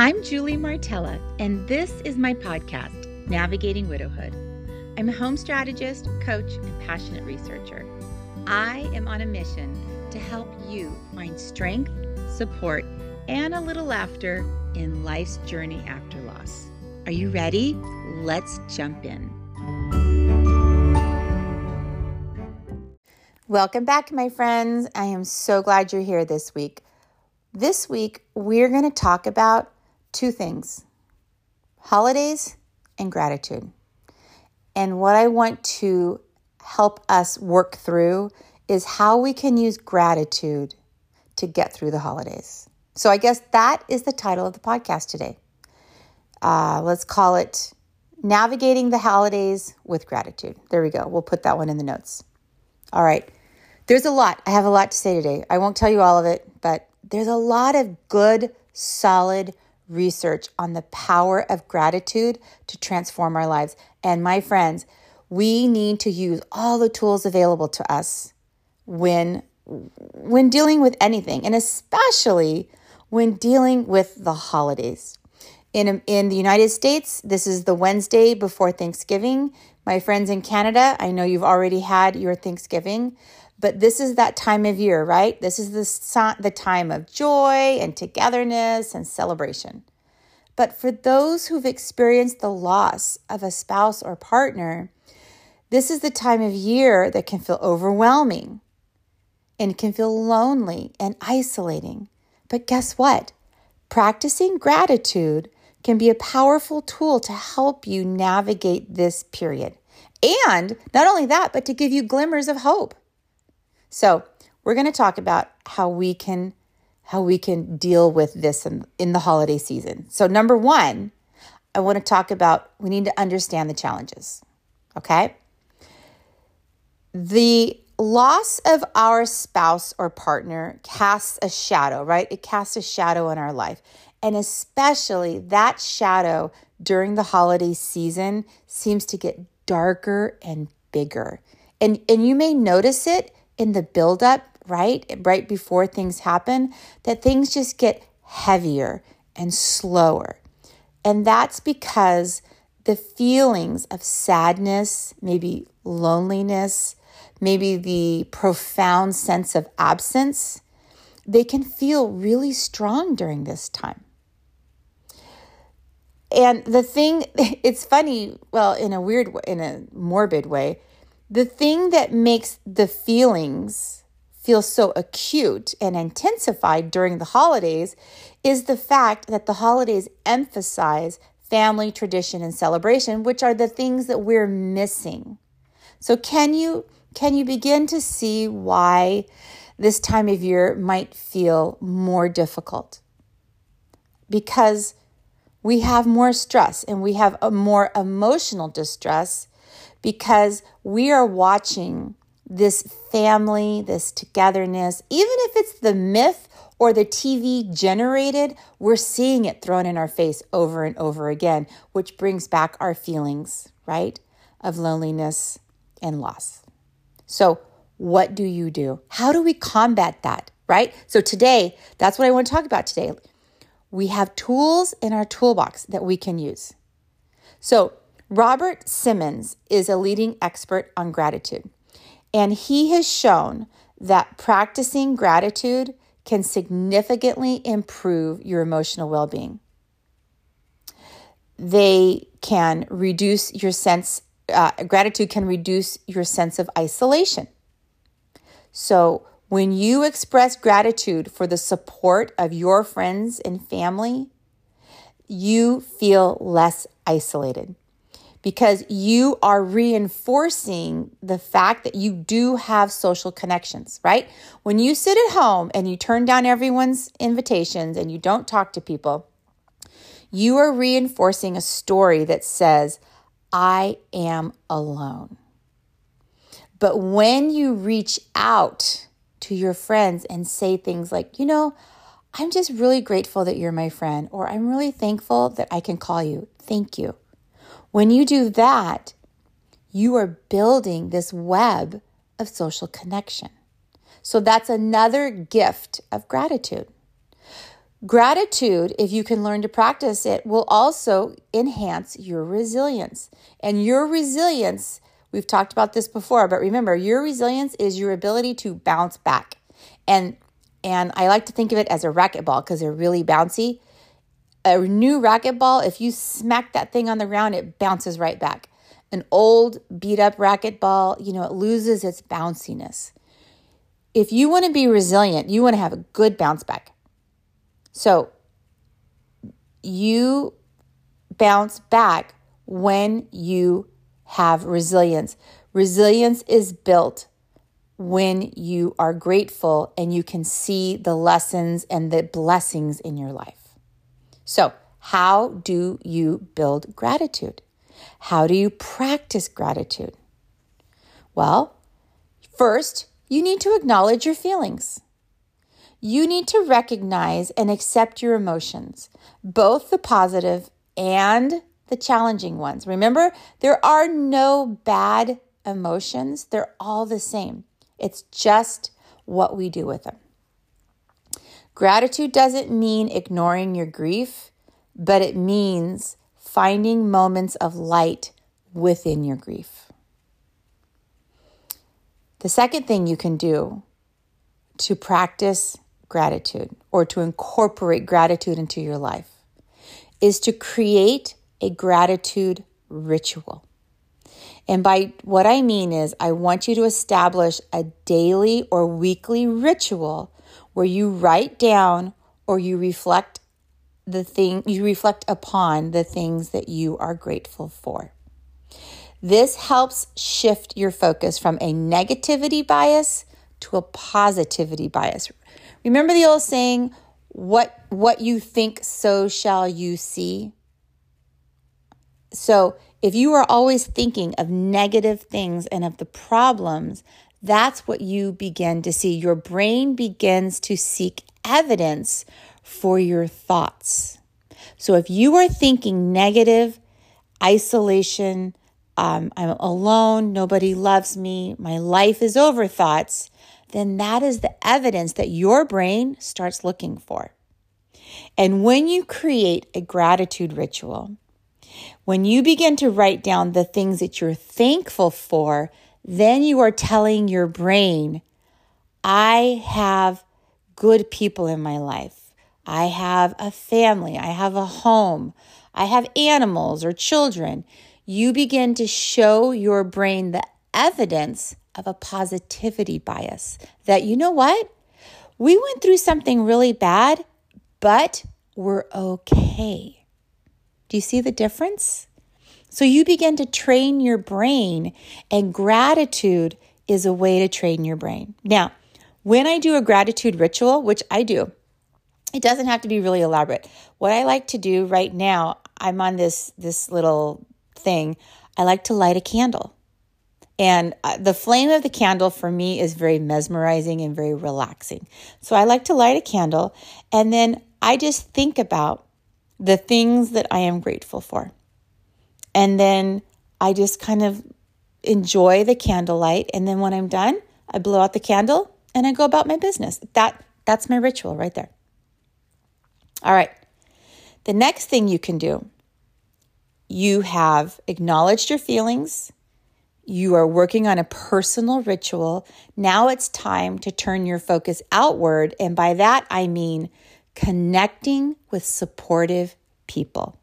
I'm Julie Martella, and this is my podcast, Navigating Widowhood. I'm a home strategist, coach, and passionate researcher. I am on a mission to help you find strength, support, and a little laughter in life's journey after loss. Are you ready? Let's jump in. Welcome back, my friends. I am so glad you're here this week. This week, we're going to talk about two things holidays and gratitude. And what I want to help us work through is how we can use gratitude to get through the holidays. So I guess that is the title of the podcast today. Uh, let's call it Navigating the Holidays with Gratitude. There we go. We'll put that one in the notes. All right. There's a lot. I have a lot to say today. I won't tell you all of it, but there's a lot of good, solid research on the power of gratitude to transform our lives. And my friends, we need to use all the tools available to us when when dealing with anything, and especially when dealing with the holidays. In, in the United States, this is the Wednesday before Thanksgiving. My friends in Canada, I know you've already had your Thanksgiving, but this is that time of year, right? This is the, the time of joy and togetherness and celebration. But for those who've experienced the loss of a spouse or partner, this is the time of year that can feel overwhelming and can feel lonely and isolating. But guess what? Practicing gratitude can be a powerful tool to help you navigate this period. And not only that, but to give you glimmers of hope. So, we're going to talk about how we can how we can deal with this in, in the holiday season. So, number 1, I want to talk about we need to understand the challenges. Okay? The loss of our spouse or partner casts a shadow, right? It casts a shadow on our life. And especially that shadow during the holiday season seems to get darker and bigger. And, and you may notice it in the buildup, right? Right before things happen, that things just get heavier and slower. And that's because the feelings of sadness, maybe loneliness, maybe the profound sense of absence, they can feel really strong during this time. And the thing, it's funny, well, in a weird in a morbid way, the thing that makes the feelings feel so acute and intensified during the holidays is the fact that the holidays emphasize family tradition and celebration, which are the things that we're missing. So can you can you begin to see why this time of year might feel more difficult? Because we have more stress and we have a more emotional distress because we are watching this family, this togetherness, even if it's the myth or the TV generated, we're seeing it thrown in our face over and over again, which brings back our feelings, right, of loneliness and loss. So, what do you do? How do we combat that, right? So, today, that's what I want to talk about today. We have tools in our toolbox that we can use. So, Robert Emmons is a leading expert on gratitude, and he has shown that practicing gratitude can significantly improve your emotional well being. They can reduce your sense, uh, gratitude can reduce your sense of isolation. So, when you express gratitude for the support of your friends and family, you feel less isolated because you are reinforcing the fact that you do have social connections, right? When you sit at home and you turn down everyone's invitations and you don't talk to people, you are reinforcing a story that says, I am alone. But when you reach out to your friends and say things like, you know, I'm just really grateful that you're my friend, or I'm really thankful that I can call you. Thank you. When you do that, you are building this web of social connection. So that's another gift of gratitude. Gratitude, if you can learn to practice it, will also enhance your resilience. And your resilience, we've talked about this before, but remember, your resilience is your ability to bounce back. And and I like to think of it as a racquetball because they're really bouncy. A new racquetball, if you smack that thing on the ground, it bounces right back. An old beat up racquetball, you know, it loses its bounciness. If you want to be resilient, you want to have a good bounce back. So you bounce back when you have resilience. Resilience is built when you are grateful and you can see the lessons and the blessings in your life. So, how do you build gratitude? How do you practice gratitude? Well, first, you need to acknowledge your feelings. You need to recognize and accept your emotions, both the positive and the challenging ones. Remember, there are no bad emotions, they're all the same. It's just what we do with them. Gratitude doesn't mean ignoring your grief, but it means finding moments of light within your grief. The second thing you can do to practice gratitude or to incorporate gratitude into your life is to create a gratitude ritual. And by what I mean is, I want you to establish a daily or weekly ritual where you write down or you reflect the thing, you reflect upon the things that you are grateful for. This helps shift your focus from a negativity bias to a positivity bias. Remember the old saying, what what you think so shall you see? So, if you are always thinking of negative things and of the problems, that's what you begin to see. Your brain begins to seek evidence for your thoughts. So, if you are thinking negative, isolation, um, I'm alone, nobody loves me, my life is over thoughts, then that is the evidence that your brain starts looking for. And when you create a gratitude ritual, when you begin to write down the things that you're thankful for, then you are telling your brain, I have good people in my life. I have a family. I have a home. I have animals or children. You begin to show your brain the evidence of a positivity bias that, you know what? We went through something really bad, but we're okay. Do you see the difference? So you begin to train your brain, and gratitude is a way to train your brain. Now, when I do a gratitude ritual, which I do, it doesn't have to be really elaborate. What I like to do right now, I'm on this this little thing. I like to light a candle. And uh, the flame of the candle for me is very mesmerizing and very relaxing. So I like to light a candle and then I just think about the things that I am grateful for. And then I just kind of enjoy the candlelight. And then when I'm done, I blow out the candle and I go about my business. That that's my ritual right there. All right. The next thing you can do, you have acknowledged your feelings, you are working on a personal ritual. Now it's time to turn your focus outward. And by that, I mean connecting with supportive people.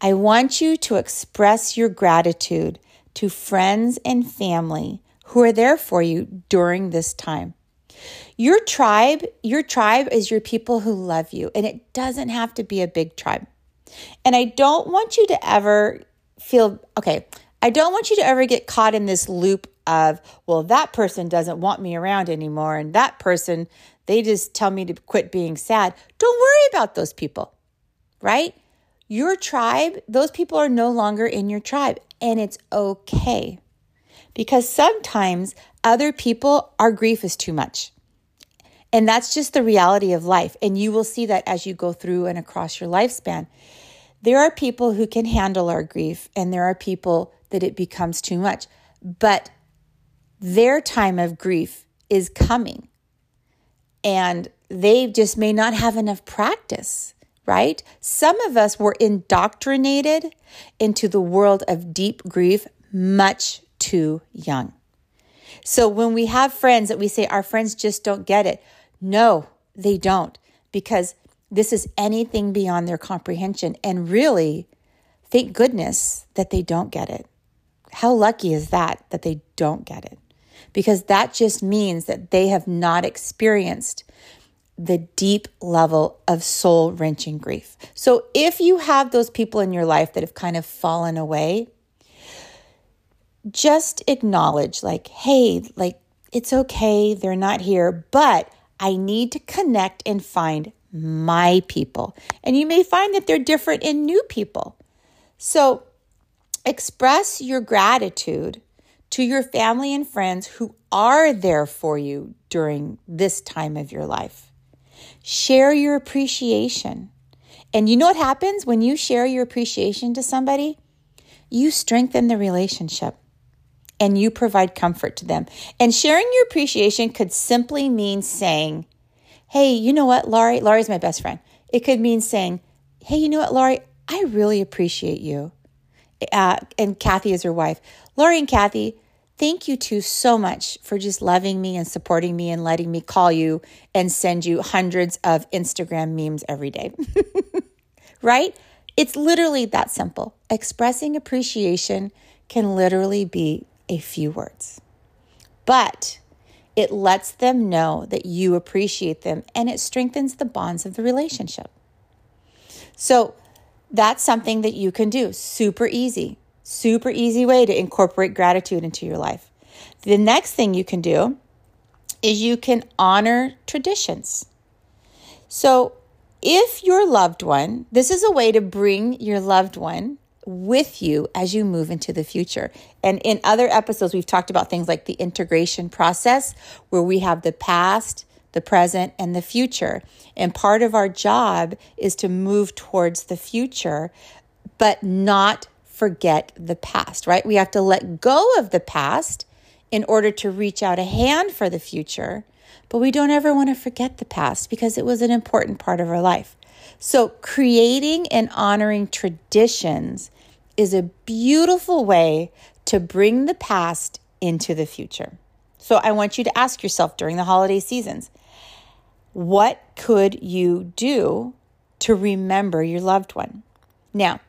I want you to express your gratitude to friends and family who are there for you during this time. Your tribe, your tribe is your people who love you, and it doesn't have to be a big tribe. And I don't want you to ever feel okay. I don't want you to ever get caught in this loop of, well, that person doesn't want me around anymore, and that person, they just tell me to quit being sad. Don't worry about those people, right? Your tribe, those people are no longer in your tribe, and it's okay. Because sometimes other people, our grief is too much. And that's just the reality of life. And you will see that as you go through and across your lifespan. There are people who can handle our grief, and there are people that it becomes too much. But their time of grief is coming. And they just may not have enough practice, right? Some of us were indoctrinated into the world of deep grief much too young. So when we have friends that we say our friends just don't get it, no, they don't, because this is anything beyond their comprehension. And really, thank goodness that they don't get it. How lucky is that, that they don't get it? Because that just means that they have not experienced the deep level of soul wrenching grief. So if you have those people in your life that have kind of fallen away, just acknowledge, like, hey, like, it's okay, they're not here, but I need to connect and find my people. And you may find that they're different in new people. So express your gratitude to your family and friends who are there for you during this time of your life. Share your appreciation. And you know what happens when you share your appreciation to somebody? You strengthen the relationship and you provide comfort to them. And sharing your appreciation could simply mean saying, Hey, you know what, Laurie? Laurie's my best friend. It could mean saying, Hey, you know what, Laurie? I really appreciate you. Uh, and Kathy is her wife. Laurie and Kathy, thank you two so much for just loving me and supporting me and letting me call you and send you hundreds of Instagram memes every day. right? It's literally that simple. Expressing appreciation can literally be a few words. But it lets them know that you appreciate them and it strengthens the bonds of the relationship. So that's something that you can do. Super easy, super easy way to incorporate gratitude into your life. The next thing you can do is you can honor traditions. So if your loved one, this is a way to bring your loved one with you as you move into the future. And in other episodes, we've talked about things like the integration process, where we have the past, the present, and the future. And part of our job is to move towards the future, but not forget the past, right? We have to let go of the past in order to reach out a hand for the future. But we don't ever want to forget the past because it was an important part of our life. So, creating and honoring traditions is a beautiful way to bring the past into the future. So, I want you to ask yourself during the holiday seasons what could you do to remember your loved one? Now,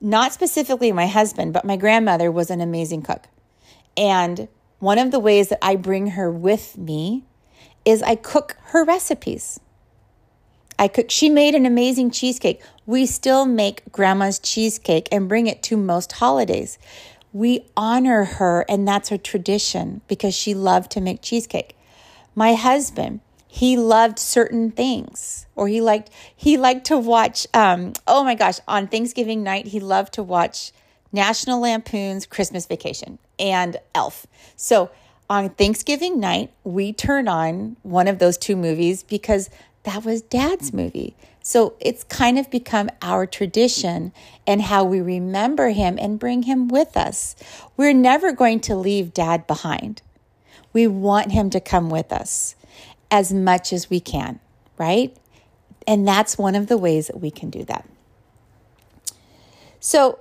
not specifically my husband, but my grandmother was an amazing cook. And one of the ways that I bring her with me is I cook her recipes. I cook, she made an amazing cheesecake. We still make grandma's cheesecake and bring it to most holidays. We honor her, and that's a tradition because she loved to make cheesecake. My husband, he loved certain things or he liked he liked to watch um oh my gosh on thanksgiving night he loved to watch national lampoon's christmas vacation and elf so on thanksgiving night we turn on one of those two movies because that was dad's movie. So it's kind of become our tradition and how we remember him and bring him with us. We're never going to leave dad behind. We want him to come with us as much as we can, right? And that's one of the ways that we can do that. So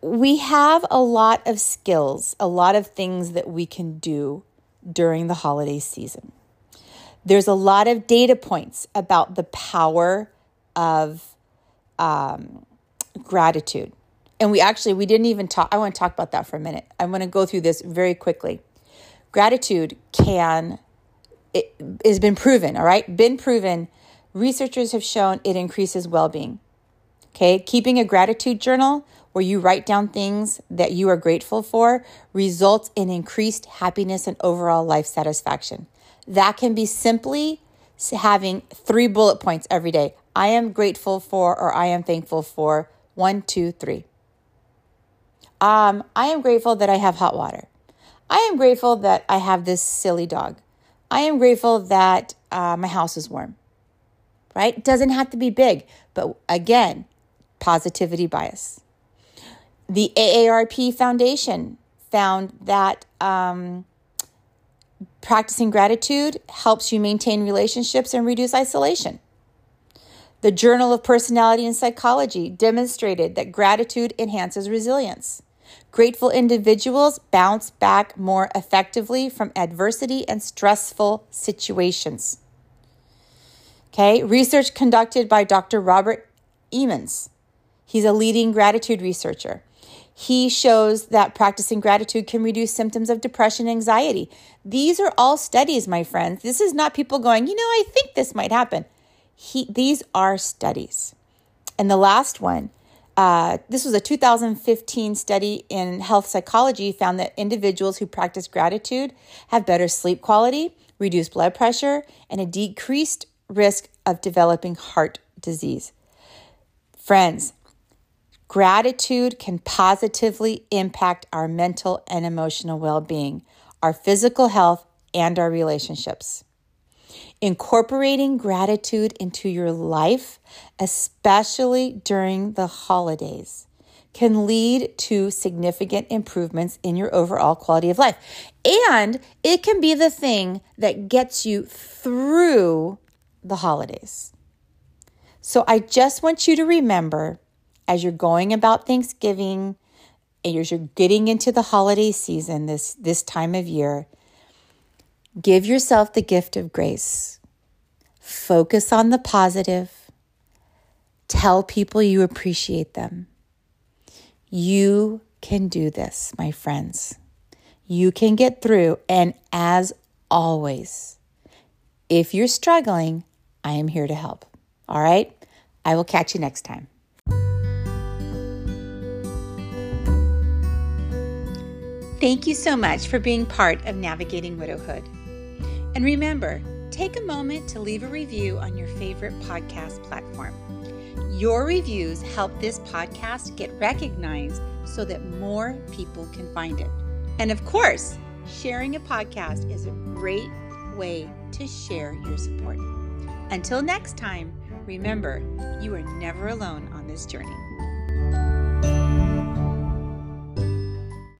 we have a lot of skills, a lot of things that we can do during the holiday season. There's a lot of data points about the power of um, gratitude. And we actually, we didn't even talk, I want to talk about that for a minute. I want to go through this very quickly. Gratitude can, it has been proven, all right? Been proven. Researchers have shown it increases well being. Okay, keeping a gratitude journal where you write down things that you are grateful for results in increased happiness and overall life satisfaction. That can be simply having three bullet points every day. I am grateful for, or I am thankful for one, two, three. Um, I am grateful that I have hot water. I am grateful that I have this silly dog. I am grateful that uh, my house is warm. Right? Doesn't have to be big, but again, positivity bias. The AARP Foundation found that um, practicing gratitude helps you maintain relationships and reduce isolation. The Journal of Personality and Psychology demonstrated that gratitude enhances resilience. Grateful individuals bounce back more effectively from adversity and stressful situations. Okay, research conducted by Dr. Robert Emmons. He's a leading gratitude researcher. He shows that practicing gratitude can reduce symptoms of depression and anxiety. These are all studies, my friends. This is not people going, you know, I think this might happen. He, these are studies. And the last one, uh, this was a 2015 study in health psychology, found that individuals who practice gratitude have better sleep quality, reduced blood pressure, and a decreased risk of developing heart disease. Friends, gratitude can positively impact our mental and emotional well being, our physical health, and our relationships. Incorporating gratitude into your life, especially during the holidays, can lead to significant improvements in your overall quality of life. And it can be the thing that gets you through the holidays. So I just want you to remember as you're going about Thanksgiving, and as you're getting into the holiday season this, this time of year, Give yourself the gift of grace. Focus on the positive. Tell people you appreciate them. You can do this, my friends. You can get through. And as always, if you're struggling, I am here to help. All right? I will catch you next time. Thank you so much for being part of Navigating Widowhood. And remember, take a moment to leave a review on your favorite podcast platform. Your reviews help this podcast get recognized so that more people can find it. And of course, sharing a podcast is a great way to share your support. Until next time, remember, you are never alone on this journey.